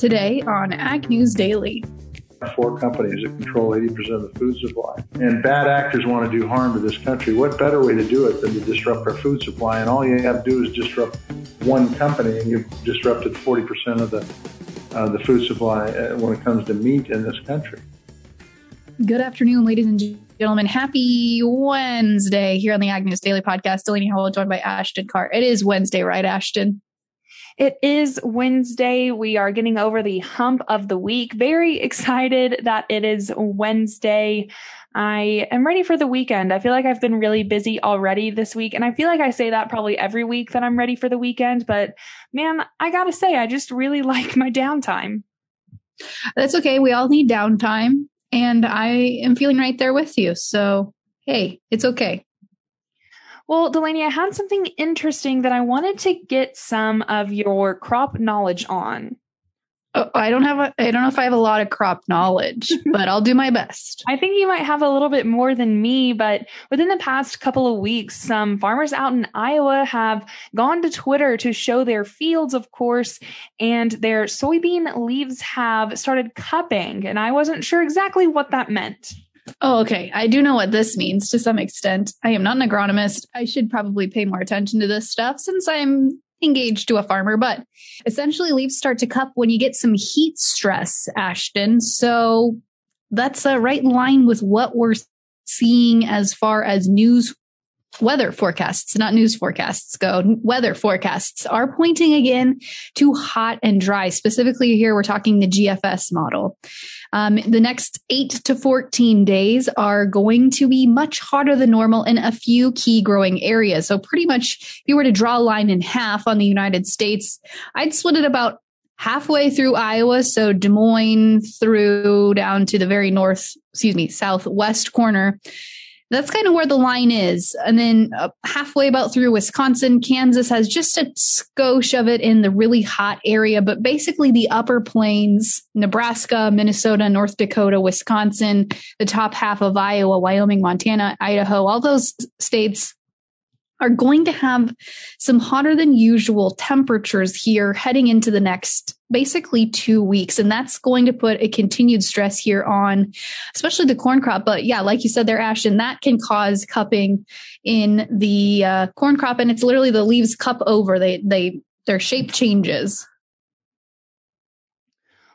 Today on Ag News Daily. Four companies that control 80% of the food supply. And bad actors want to do harm to this country. What better way to do it than to disrupt our food supply? And all you have to do is disrupt one company, and you've disrupted 40% of the, uh, the food supply uh, when it comes to meat in this country. Good afternoon, ladies and gentlemen. Happy Wednesday here on the Ag News Daily Podcast. Delaney Howell joined by Ashton Carr. It is Wednesday, right, Ashton? It is Wednesday. We are getting over the hump of the week. Very excited that it is Wednesday. I am ready for the weekend. I feel like I've been really busy already this week. And I feel like I say that probably every week that I'm ready for the weekend. But man, I gotta say, I just really like my downtime. That's okay. We all need downtime. And I am feeling right there with you. So, hey, it's okay. Well, Delaney, I had something interesting that I wanted to get some of your crop knowledge on. Oh, I don't have a, I don't know if I have a lot of crop knowledge, but I'll do my best. I think you might have a little bit more than me, but within the past couple of weeks, some farmers out in Iowa have gone to Twitter to show their fields, of course, and their soybean leaves have started cupping. And I wasn't sure exactly what that meant. Oh, okay. I do know what this means to some extent. I am not an agronomist. I should probably pay more attention to this stuff since I'm engaged to a farmer, but essentially leaves start to cup when you get some heat stress, Ashton. So that's uh, right in line with what we're seeing as far as news weather forecasts, not news forecasts go, weather forecasts are pointing again to hot and dry. Specifically here, we're talking the GFS model. Um, the next eight to 14 days are going to be much hotter than normal in a few key growing areas. So pretty much if you were to draw a line in half on the United States, I'd split it about halfway through Iowa. So Des Moines through down to the very north, excuse me, southwest corner that's kind of where the line is. And then uh, halfway about through Wisconsin, Kansas has just a skosh of it in the really hot area, but basically the upper plains, Nebraska, Minnesota, North Dakota, Wisconsin, the top half of Iowa, Wyoming, Montana, Idaho, all those states are going to have some hotter than usual temperatures here heading into the next basically two weeks. And that's going to put a continued stress here on, especially the corn crop. But yeah, like you said there, Ashton, that can cause cupping in the uh, corn crop. And it's literally the leaves cup over. They, they, their shape changes.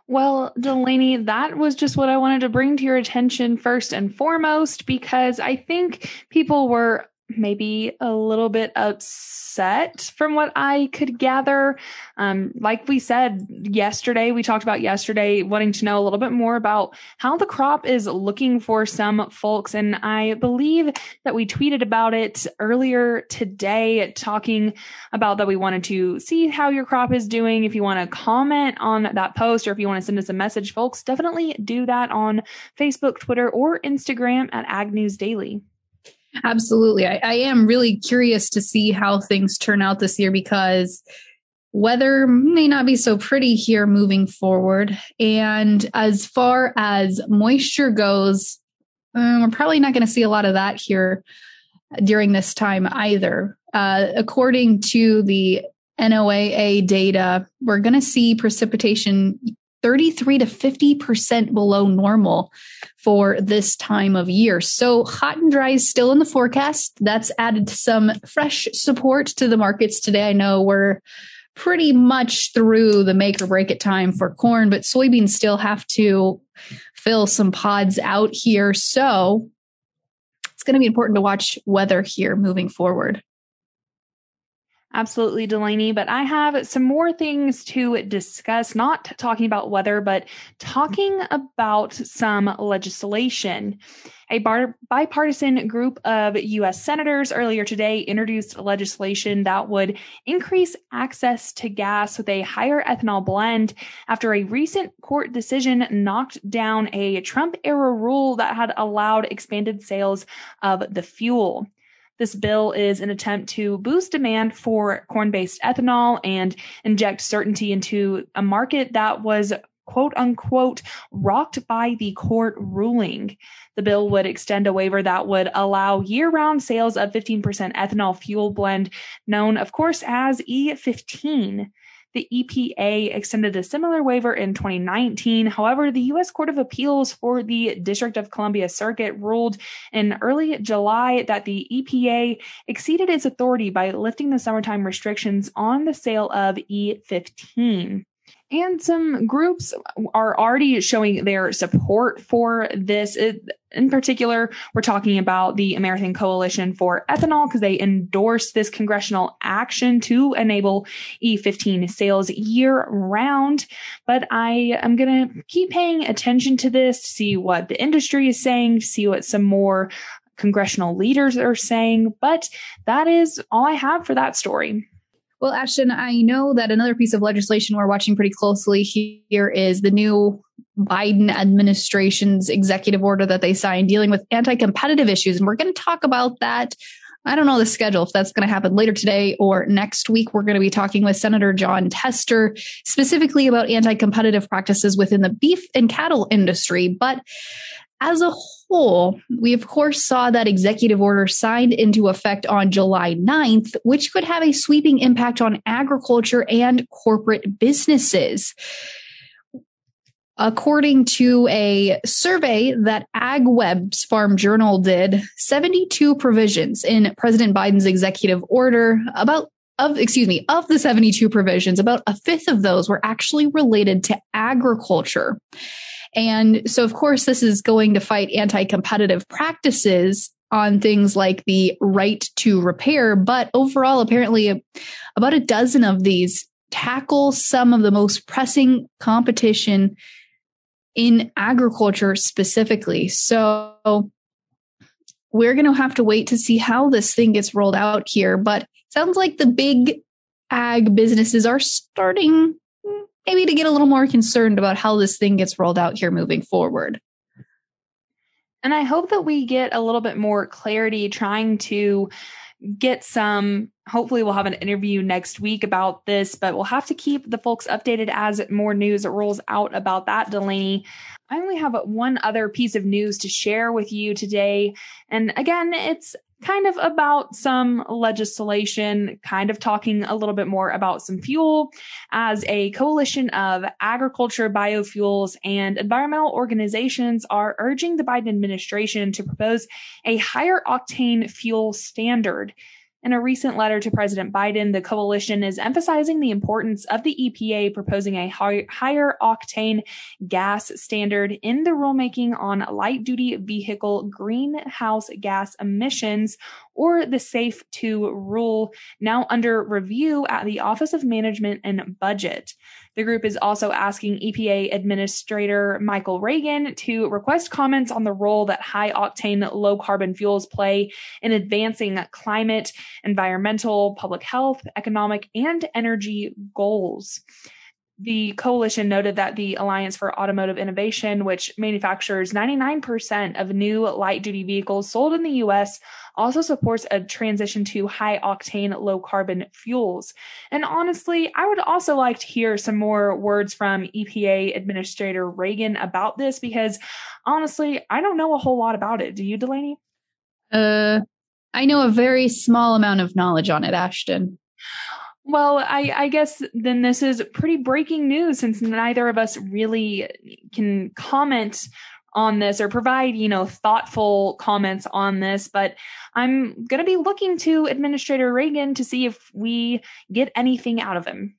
Well, Delaney, that was just what I wanted to bring to your attention first and foremost, because I think people were maybe a little bit upset from what I could gather. Um, like we said yesterday, we talked about yesterday, wanting to know a little bit more about how the crop is looking for some folks. And I believe that we tweeted about it earlier today, talking about that we wanted to see how your crop is doing. If you want to comment on that post or if you want to send us a message, folks, definitely do that on Facebook, Twitter, or Instagram at Ag News Daily. Absolutely. I, I am really curious to see how things turn out this year because weather may not be so pretty here moving forward. And as far as moisture goes, um, we're probably not going to see a lot of that here during this time either. Uh, according to the NOAA data, we're going to see precipitation 33 to 50% below normal for this time of year. So hot and dry is still in the forecast. That's added some fresh support to the markets today. I know we're pretty much through the make or break it time for corn, but soybeans still have to fill some pods out here. So it's going to be important to watch weather here moving forward. Absolutely, Delaney. But I have some more things to discuss, not talking about weather, but talking about some legislation. A bar- bipartisan group of U.S. senators earlier today introduced legislation that would increase access to gas with a higher ethanol blend after a recent court decision knocked down a Trump era rule that had allowed expanded sales of the fuel. This bill is an attempt to boost demand for corn based ethanol and inject certainty into a market that was quote unquote rocked by the court ruling. The bill would extend a waiver that would allow year round sales of 15% ethanol fuel blend, known, of course, as E15. The EPA extended a similar waiver in 2019. However, the U.S. Court of Appeals for the District of Columbia Circuit ruled in early July that the EPA exceeded its authority by lifting the summertime restrictions on the sale of E15. And some groups are already showing their support for this. In particular, we're talking about the American Coalition for Ethanol because they endorsed this congressional action to enable E15 sales year round. But I am going to keep paying attention to this, see what the industry is saying, see what some more congressional leaders are saying. But that is all I have for that story. Well, Ashton, I know that another piece of legislation we're watching pretty closely here is the new Biden administration's executive order that they signed dealing with anti competitive issues. And we're going to talk about that. I don't know the schedule if that's going to happen later today or next week. We're going to be talking with Senator Jon Tester specifically about anti competitive practices within the beef and cattle industry. But as a whole, we of course saw that executive order signed into effect on July 9th, which could have a sweeping impact on agriculture and corporate businesses. According to a survey that AgWeb's Farm Journal did, 72 provisions in President Biden's executive order about of excuse me of the 72 provisions about a fifth of those were actually related to agriculture and so, of course, this is going to fight anti competitive practices on things like the right to repair. But overall, apparently, about a dozen of these tackle some of the most pressing competition in agriculture specifically. So, we're going to have to wait to see how this thing gets rolled out here. But sounds like the big ag businesses are starting maybe to get a little more concerned about how this thing gets rolled out here moving forward. And I hope that we get a little bit more clarity trying to get some hopefully we'll have an interview next week about this but we'll have to keep the folks updated as more news rolls out about that delaney i only have one other piece of news to share with you today and again it's kind of about some legislation, kind of talking a little bit more about some fuel as a coalition of agriculture, biofuels, and environmental organizations are urging the Biden administration to propose a higher octane fuel standard in a recent letter to President Biden, the coalition is emphasizing the importance of the EPA proposing a high, higher octane gas standard in the rulemaking on light duty vehicle greenhouse gas emissions or the SAFE 2 rule now under review at the Office of Management and Budget. The group is also asking EPA Administrator Michael Regan to request comments on the role that high octane low carbon fuels play in advancing climate, environmental, public health, economic, and energy goals. The coalition noted that the Alliance for Automotive Innovation, which manufactures 99% of new light duty vehicles sold in the US, also supports a transition to high octane, low carbon fuels. And honestly, I would also like to hear some more words from EPA Administrator Regan about this because honestly, I don't know a whole lot about it. Do you, Delaney? Uh, I know a very small amount of knowledge on it, Ashton. Well, I, I, guess then this is pretty breaking news since neither of us really can comment on this or provide, you know, thoughtful comments on this. But I'm going to be looking to Administrator Regan to see if we get anything out of him.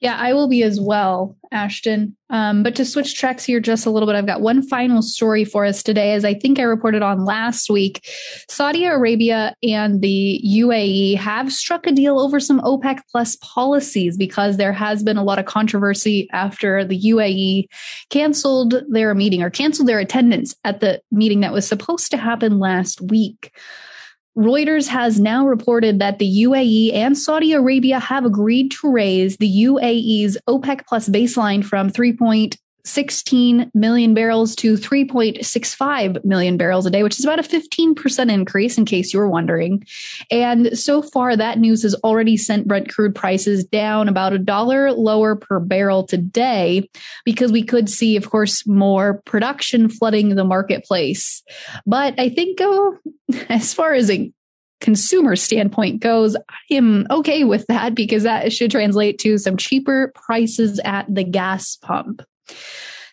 Yeah, I will be as well, Ashton. Um, but to switch tracks here just a little bit, I've got one final story for us today. As I think I reported on last week, Saudi Arabia and the UAE have struck a deal over some OPEC plus policies because there has been a lot of controversy after the UAE canceled their meeting or canceled their attendance at the meeting that was supposed to happen last week. Reuters has now reported that the UAE and Saudi Arabia have agreed to raise the UAE's OPEC plus baseline from 3.0 16 million barrels to 3.65 million barrels a day, which is about a 15% increase, in case you were wondering. And so far, that news has already sent Brent crude prices down about a dollar lower per barrel today, because we could see, of course, more production flooding the marketplace. But I think, uh, as far as a consumer standpoint goes, I am okay with that because that should translate to some cheaper prices at the gas pump.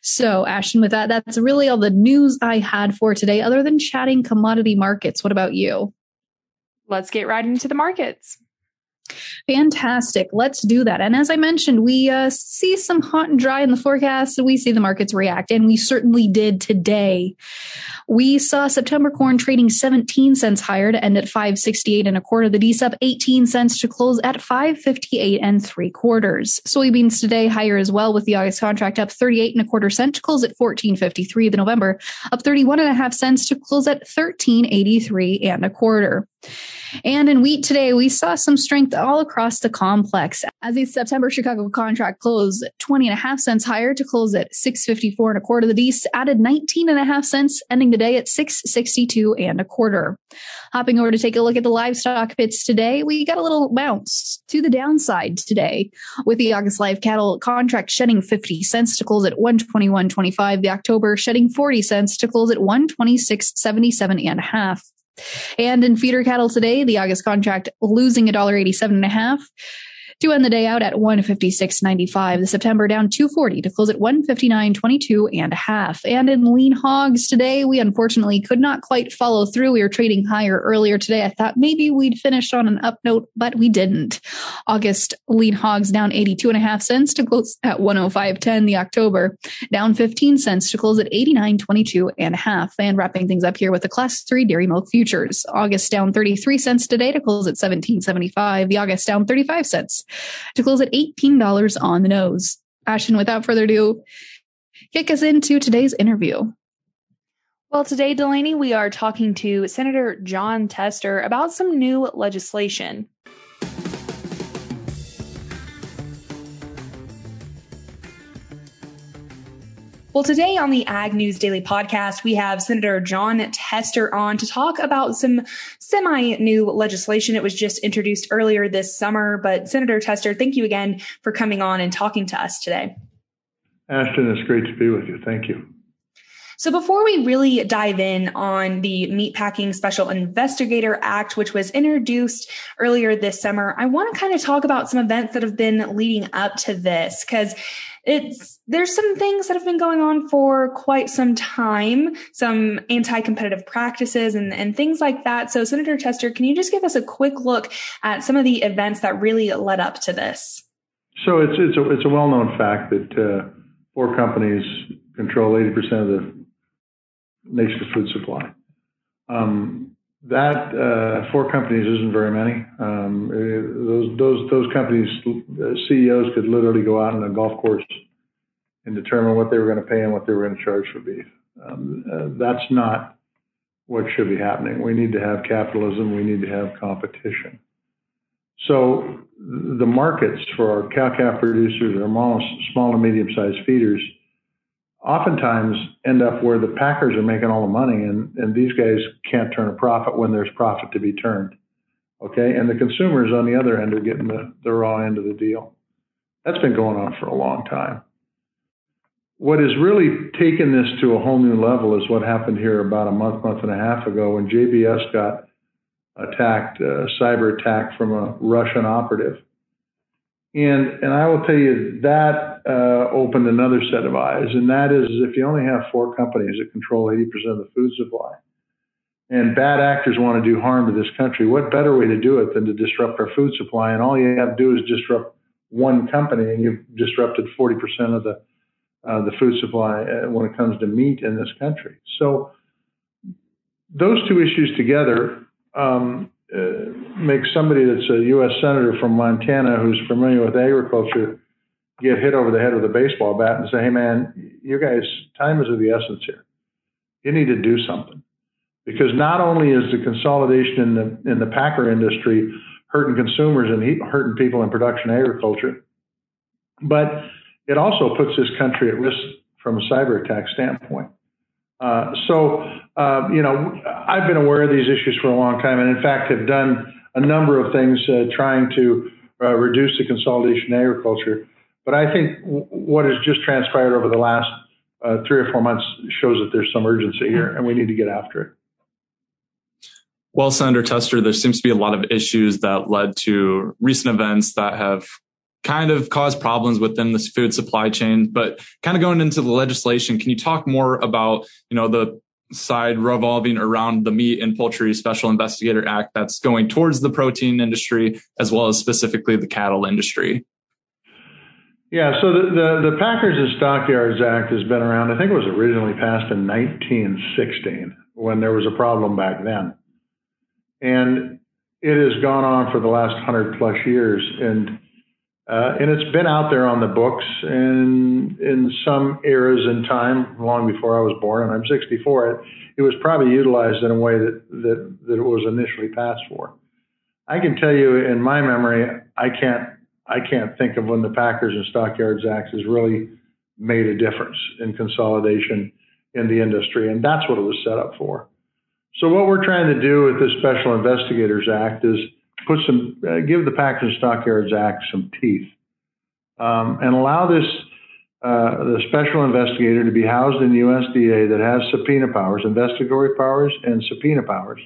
So, Ashton, with that, that's really all the news I had for today, other than chatting commodity markets. What about you? Let's get right into the markets. Fantastic. Let's do that. And as I mentioned, we uh, see some hot and dry in the forecast. We see the markets react, and we certainly did today. We saw September corn trading 17 cents higher to end at 568 and a quarter. The D up 18 cents to close at 558 and three quarters. Soybeans today higher as well with the August contract up 38 and a quarter cent to close at 1453. The November up 31 and a half cents to close at 1383 and a quarter. And in wheat today, we saw some strength all across the complex as the September Chicago contract closed 20 and a half cents higher to close at 654 and a quarter. The D's added 19 and a half cents, ending the day at 662 and a quarter. Hopping over to take a look at the livestock pits today, we got a little bounce to the downside today with the August live cattle contract shedding 50 cents to close at 121.25. The October shedding 40 cents to close at 126.77 and a half. And in feeder cattle today, the August contract losing $1.87 and a half to end the day out at 156.95. The September down 240 to close at 159.22 and a half. And in lean hogs today, we unfortunately could not quite follow through. We were trading higher earlier today. I thought maybe we'd finish on an up note, but we didn't. August lean hogs down 82 and a half cents to close at 105.10. The October down 15 cents to close at 89.22 and a half. And wrapping things up here with the class three dairy milk futures. August down 33 cents today to close at 17.75. The August down 35 cents to close at $18 on the nose. Ashton, without further ado, kick us into today's interview. Well, today, Delaney, we are talking to Senator Jon Tester about some new legislation. Well, today on the Ag News Daily podcast, we have Senator Jon Tester on to talk about some semi new legislation. It was just introduced earlier this summer. But Senator Tester, thank you again for coming on and talking to us today. Ashton, it's great to be with you. Thank you. So before we really dive in on the Meatpacking Special Investigator Act, which was introduced earlier this summer, I want to kind of talk about some events that have been leading up to this because it's there's some things that have been going on for quite some time, some anti-competitive practices and, and things like that. So Senator Tester, can you just give us a quick look at some of the events that really led up to this? So it's it's a it's a well-known fact that uh, four companies control 80% of the nation's food supply. Um, that uh, four companies isn't very many. Um, those those those companies uh, CEOs could literally go out on a golf course and determine what they were going to pay and what they were going to charge for beef. Um, uh, that's not what should be happening. We need to have capitalism. We need to have competition. So the markets for our cow calf producers, our small, small to medium sized feeders, oftentimes end up where the packers are making all the money and, and these guys can't turn a profit when there's profit to be turned. Okay. And the consumers on the other end are getting the, the raw end of the deal. That's been going on for a long time. What has really taken this to a whole new level is what happened here about a month, month and a half ago when JBS got attacked, a cyber attack from a Russian operative. And, and I will tell you that uh, opened another set of eyes, and that is if you only have four companies that control 80% of the food supply, and bad actors want to do harm to this country, what better way to do it than to disrupt our food supply? And all you have to do is disrupt one company, and you've disrupted 40% of the uh, the food supply uh, when it comes to meat in this country. So those two issues together um, uh, make somebody that's a U.S. senator from Montana who's familiar with agriculture get hit over the head with a baseball bat and say, "Hey, man, you guys, time is of the essence here. You need to do something." Because not only is the consolidation in the in the packer industry hurting consumers and hurting people in production agriculture, but it also puts this country at risk from a cyber attack standpoint. Uh, so, uh, you know, I've been aware of these issues for a long time, and in fact, have done a number of things uh, trying to uh, reduce the consolidation in agriculture. But I think w- what has just transpired over the last uh, three or four months shows that there's some urgency here, and we need to get after it. Well, Senator Tester, there seems to be a lot of issues that led to recent events that have kind of caused problems within this food supply chain. But kind of going into the legislation, can you talk more about, you know, the side revolving around the Meat and Poultry Special Investigator Act that's going towards the protein industry as well as specifically the cattle industry? Yeah, so the, the, the, Packers and Stockyards Act has been around. I think it was originally passed in 1916 when there was a problem back then. And it has gone on for the last 100 plus years. And uh, and it's been out there on the books and in some eras in time, long before I was born, and I'm 64. It, it was probably utilized in a way that, that, that it was initially passed for. I can tell you in my memory, I can't I can't think of when the Packers and Stockyards Act has really made a difference in consolidation in the industry, and that's what it was set up for. So what we're trying to do with this Special Investigators Act is put some, uh, give the Packers Stockyards Act some teeth, um, and allow this uh, the special investigator to be housed in the USDA that has subpoena powers, investigatory powers, and subpoena powers,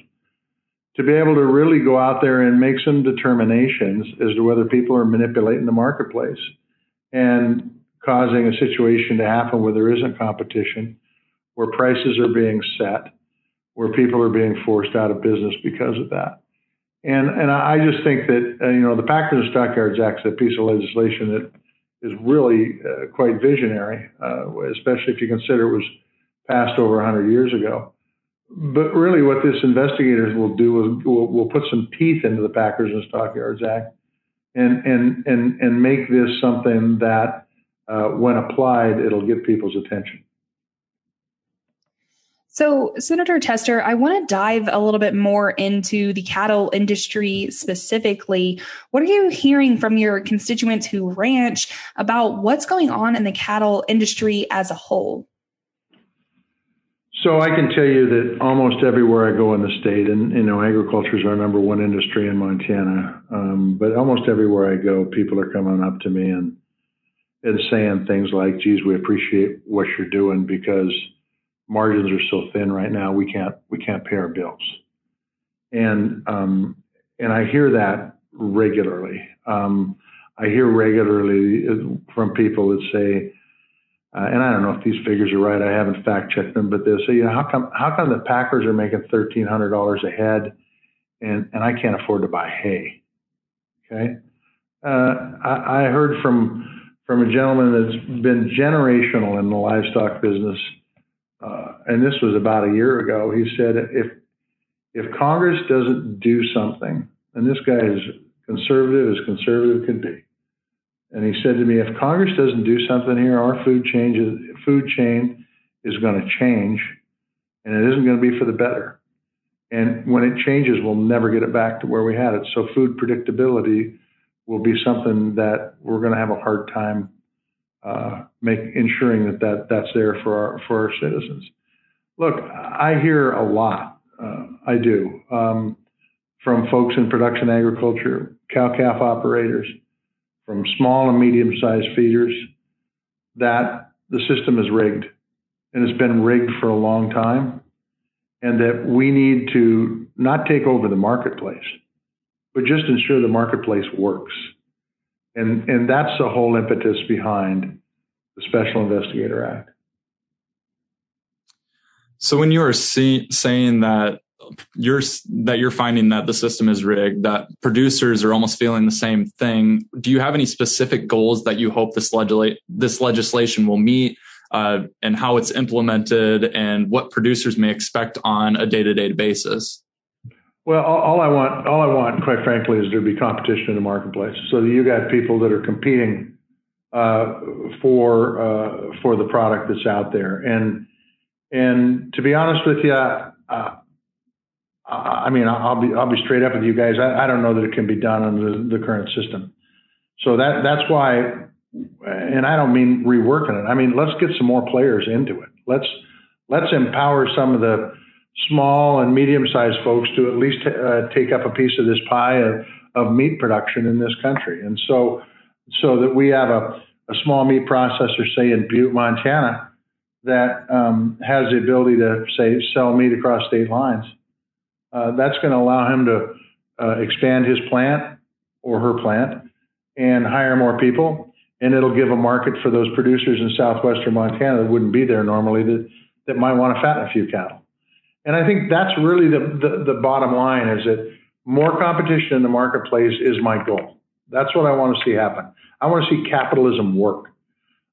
to be able to really go out there and make some determinations as to whether people are manipulating the marketplace and causing a situation to happen where there isn't competition, where prices are being set, where people are being forced out of business because of that. And and I just think that uh, you know the Packers and Stockyards Act is a piece of legislation that is really uh, quite visionary, uh, especially if you consider it was passed over 100 years ago. But really, what this investigators will do is will, will put some teeth into the Packers and Stockyards Act, and and and and make this something that, uh, when applied, it'll get people's attention. So, Senator Tester, I want to dive a little bit more into the cattle industry specifically. What are you hearing from your constituents who ranch about what's going on in the cattle industry as a whole? So I can tell you that almost everywhere I go in the state, and you know, agriculture is our number one industry in Montana. Um, but almost everywhere I go, people are coming up to me and and saying things like, "Geez, we appreciate what you're doing because." Margins are so thin right now, we can't we can't pay our bills. And um, and I hear that regularly. Um, I hear regularly from people that say, uh, and I don't know if these figures are right. I haven't fact checked them, but they'll say, you know, how come how come the Packers are making thirteen hundred dollars a head, and and I can't afford to buy hay? Okay, uh, I, I heard from from a gentleman that's been generational in the livestock business uh, and this was about a year ago. He said, if if Congress doesn't do something, and this guy is conservative as conservative could be, and he said to me, if Congress doesn't do something here, our food changes, food chain is going to change, and it isn't going to be for the better. And when it changes, we'll never get it back to where we had it. So food predictability will be something that we're going to have a hard time uh, make ensuring that, that that's there for our for our citizens. Look, I hear a lot. Uh, I do um, from folks in production agriculture, cow calf operators, from small and medium sized feeders, that the system is rigged, and it's been rigged for a long time, and that we need to not take over the marketplace, but just ensure the marketplace works. And, and that's the whole impetus behind the Special Investigator Act. So when you are see, saying that you're that you're finding that the system is rigged, that producers are almost feeling the same thing. Do you have any specific goals that you hope this legislate this legislation will meet, uh, and how it's implemented, and what producers may expect on a day to day basis? Well, all, I want, all I want, quite frankly, is there to be competition in the marketplace, so that you got people that are competing uh, for uh, for the product that's out there. And and to be honest with you, uh, I mean, I'll be I'll be straight up with you guys. I, I don't know that it can be done under the, the current system. So that that's why, and I don't mean reworking it. I mean, let's get some more players into it. Let's let's empower some of the small and medium-sized folks to at least uh, take up a piece of this pie of, of meat production in this country. And so so that we have a, a small meat processor, say in Butte, Montana, that um, has the ability to say sell meat across state lines. Uh, that's going to allow him to uh, expand his plant or her plant and hire more people. And it'll give a market for those producers in southwestern Montana that wouldn't be there normally that, that might want to fatten a few cattle. And I think that's really the, the, the bottom line is that more competition in the marketplace is my goal. That's what I want to see happen. I want to see capitalism work.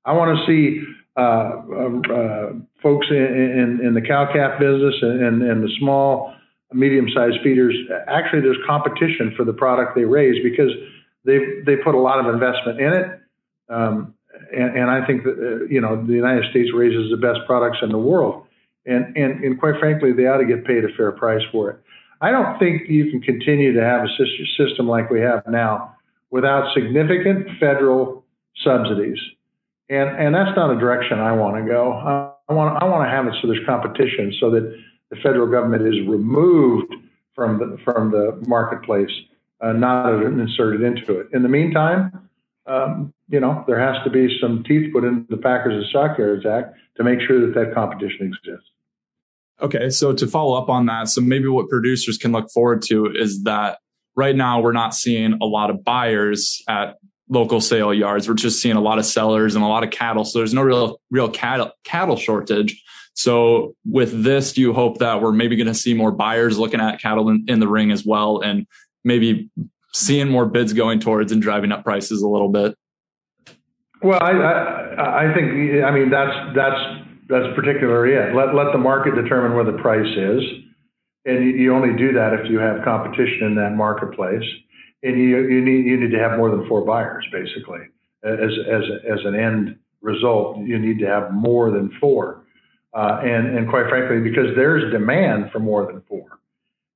I want to see uh, uh, uh, folks in, in, in, the cow calf business and, and the small, medium-sized feeders. Actually, there's competition for the product they raise because they they put a lot of investment in it. Um, and, and, I think that uh, you know the United States raises the best products in the world, and, and and quite frankly, they ought to get paid a fair price for it. I don't think you can continue to have a system like we have now without significant federal subsidies. And, and that's not a direction I want to go. I want, I want to have it so there's competition so that the federal government is removed from the, from the marketplace, uh, not inserted into it. In the meantime, um, you know, there has to be some teeth put into the Packers and Stockyards Act to make sure that that competition exists. Okay, so to follow up on that, so maybe what producers can look forward to is that right now we're not seeing a lot of buyers at local sale yards. We're just seeing a lot of sellers and a lot of cattle. So there's no real real cattle cattle shortage. So with this, do you hope that we're maybe going to see more buyers looking at cattle in, in the ring as well, and maybe seeing more bids going towards and driving up prices a little bit? Well, I, think I mean that's that's that's particularly it. Let let the market determine where the price is, and you, only do that if you have competition in that marketplace. And you, you need you need to have more than four buyers basically. As as as an end result you need to have more than four. Uh, and and quite frankly because there's demand for more than four.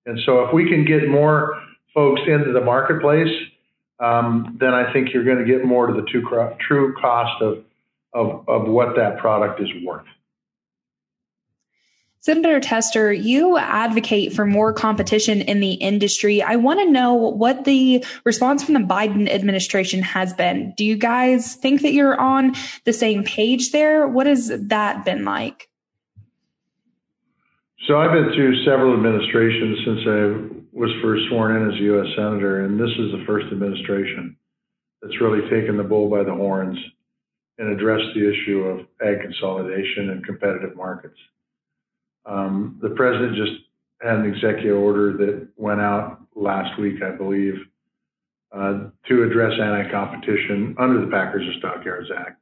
And so if we can get more folks into the marketplace Um, then I think you're going to get more to the true true cost of, of of what that product is worth. Senator Tester, you advocate for more competition in the industry. I want to know what the response from the Biden administration has been. Do you guys think that you're on the same page there? What has that been like? So I've been through several administrations since I was first sworn in as a U.S. Senator, and this is the first administration that's really taken the bull by the horns and addressed the issue of ag consolidation and competitive markets. Um, the president just had an executive order that went out last week, I believe, uh, to address anti-competition under the Packers and Stockyards Act.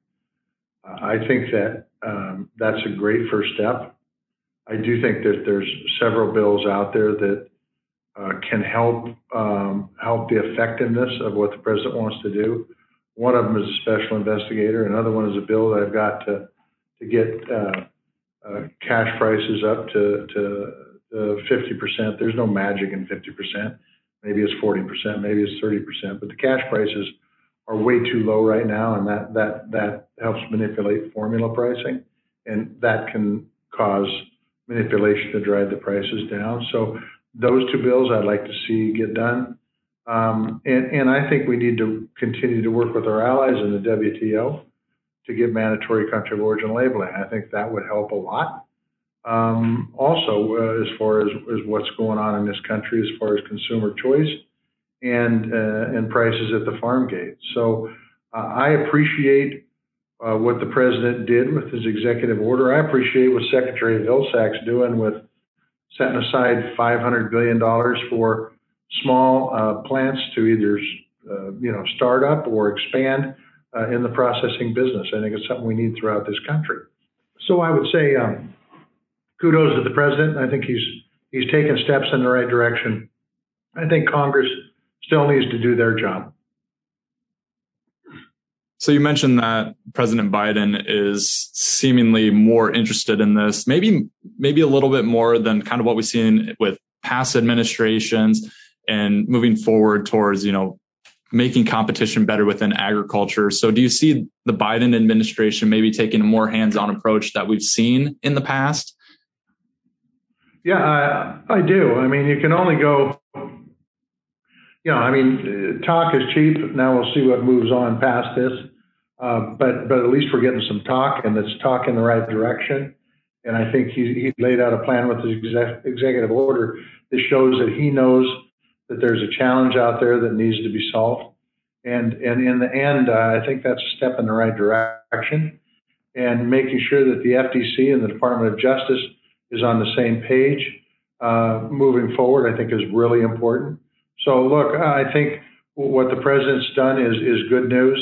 Uh, I think that um, that's a great first step. I do think that there's several bills out there that uh, can help um, help the effectiveness of what the president wants to do. One of them is a special investigator. Another one is a bill that I've got to to get uh, uh, cash prices up to, to, to 50%. There's no magic in 50%. Maybe it's 40%, maybe it's 30%, but the cash prices are way too low right now, and that, that, that helps manipulate formula pricing, and that can cause manipulation to drive the prices down. So those two bills I'd like to see get done. Um, and, and I think we need to continue to work with our allies in the WTO to get mandatory country of origin labeling. I think that would help a lot. Um, also, uh, as far as, as what's going on in this country, as far as consumer choice and uh, and prices at the farm gate. So uh, I appreciate uh, what the president did with his executive order. I appreciate what Secretary Vilsack's doing with setting aside 500 billion dollars for small uh, plants to either uh, you know start up or expand uh, in the processing business. I think it's something we need throughout this country. So I would say um, kudos to the president. I think he's he's taken steps in the right direction. I think Congress still needs to do their job. So you mentioned that President Biden is seemingly more interested in this, maybe maybe a little bit more than kind of what we've seen with past administrations and moving forward towards, you know, making competition better within agriculture. So do you see the Biden administration maybe taking a more hands-on approach that we've seen in the past? Yeah, I, I do. I mean, you can only go, you know, I mean, talk is cheap. Now we'll see what moves on past this. Uh, but but at least we're getting some talk, and it's talk in the right direction. And I think he, he laid out a plan with his exec, executive order This shows that he knows that there's a challenge out there that needs to be solved. And, and in the end, uh, I think that's a step in the right direction. And making sure that the FTC and the Department of Justice is on the same page uh, moving forward, I think is really important. So, look, I think what the president's done is, is good news,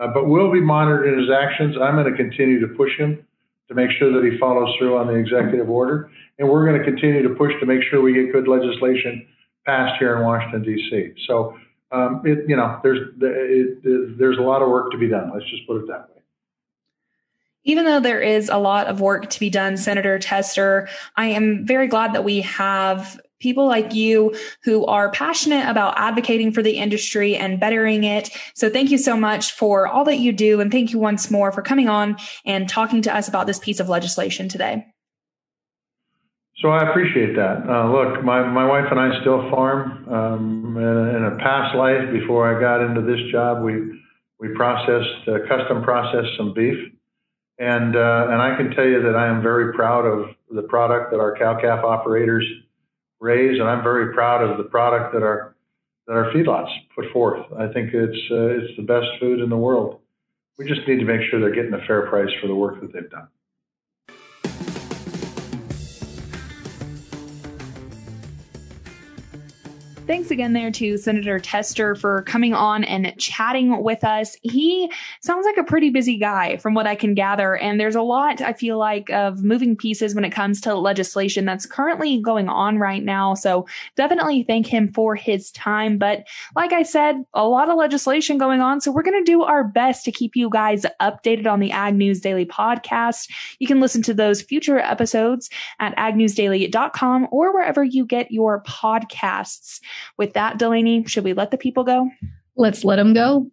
uh, but we'll be monitoring his actions. I'm going to continue to push him to make sure that he follows through on the executive order. And we're going to continue to push to make sure we get good legislation passed here in Washington, D.C. So, um, it, you know, there's, it, it, there's a lot of work to be done. Let's just put it that way. Even though there is a lot of work to be done, Senator Tester, I am very glad that we have people like you who are passionate about advocating for the industry and bettering it. So thank you so much for all that you do. And thank you once more for coming on and talking to us about this piece of legislation today. So I appreciate that. Uh, look, my, my wife and I still farm. Um, in, a, in, a, past life, before I got into this job, we we processed, uh, custom processed some beef, and uh, and I can tell you that I am very proud of the product that our cow calf operators raise, and I'm very proud of the product that our that our feedlots put forth. I think it's uh, it's the best food in the world. We just need to make sure they're getting a fair price for the work that they've done. Thanks again there to Senator Tester for coming on and chatting with us. He sounds like a pretty busy guy from what I can gather. And there's a lot, I feel like, of moving pieces when it comes to legislation that's currently going on right now. So definitely thank him for his time. But like I said, a lot of legislation going on. So we're going to do our best to keep you guys updated on the Ag News Daily podcast. You can listen to those future episodes at agnewsdaily.com or wherever you get your podcasts. With that, Delaney, should we let the people go? Let's let them go.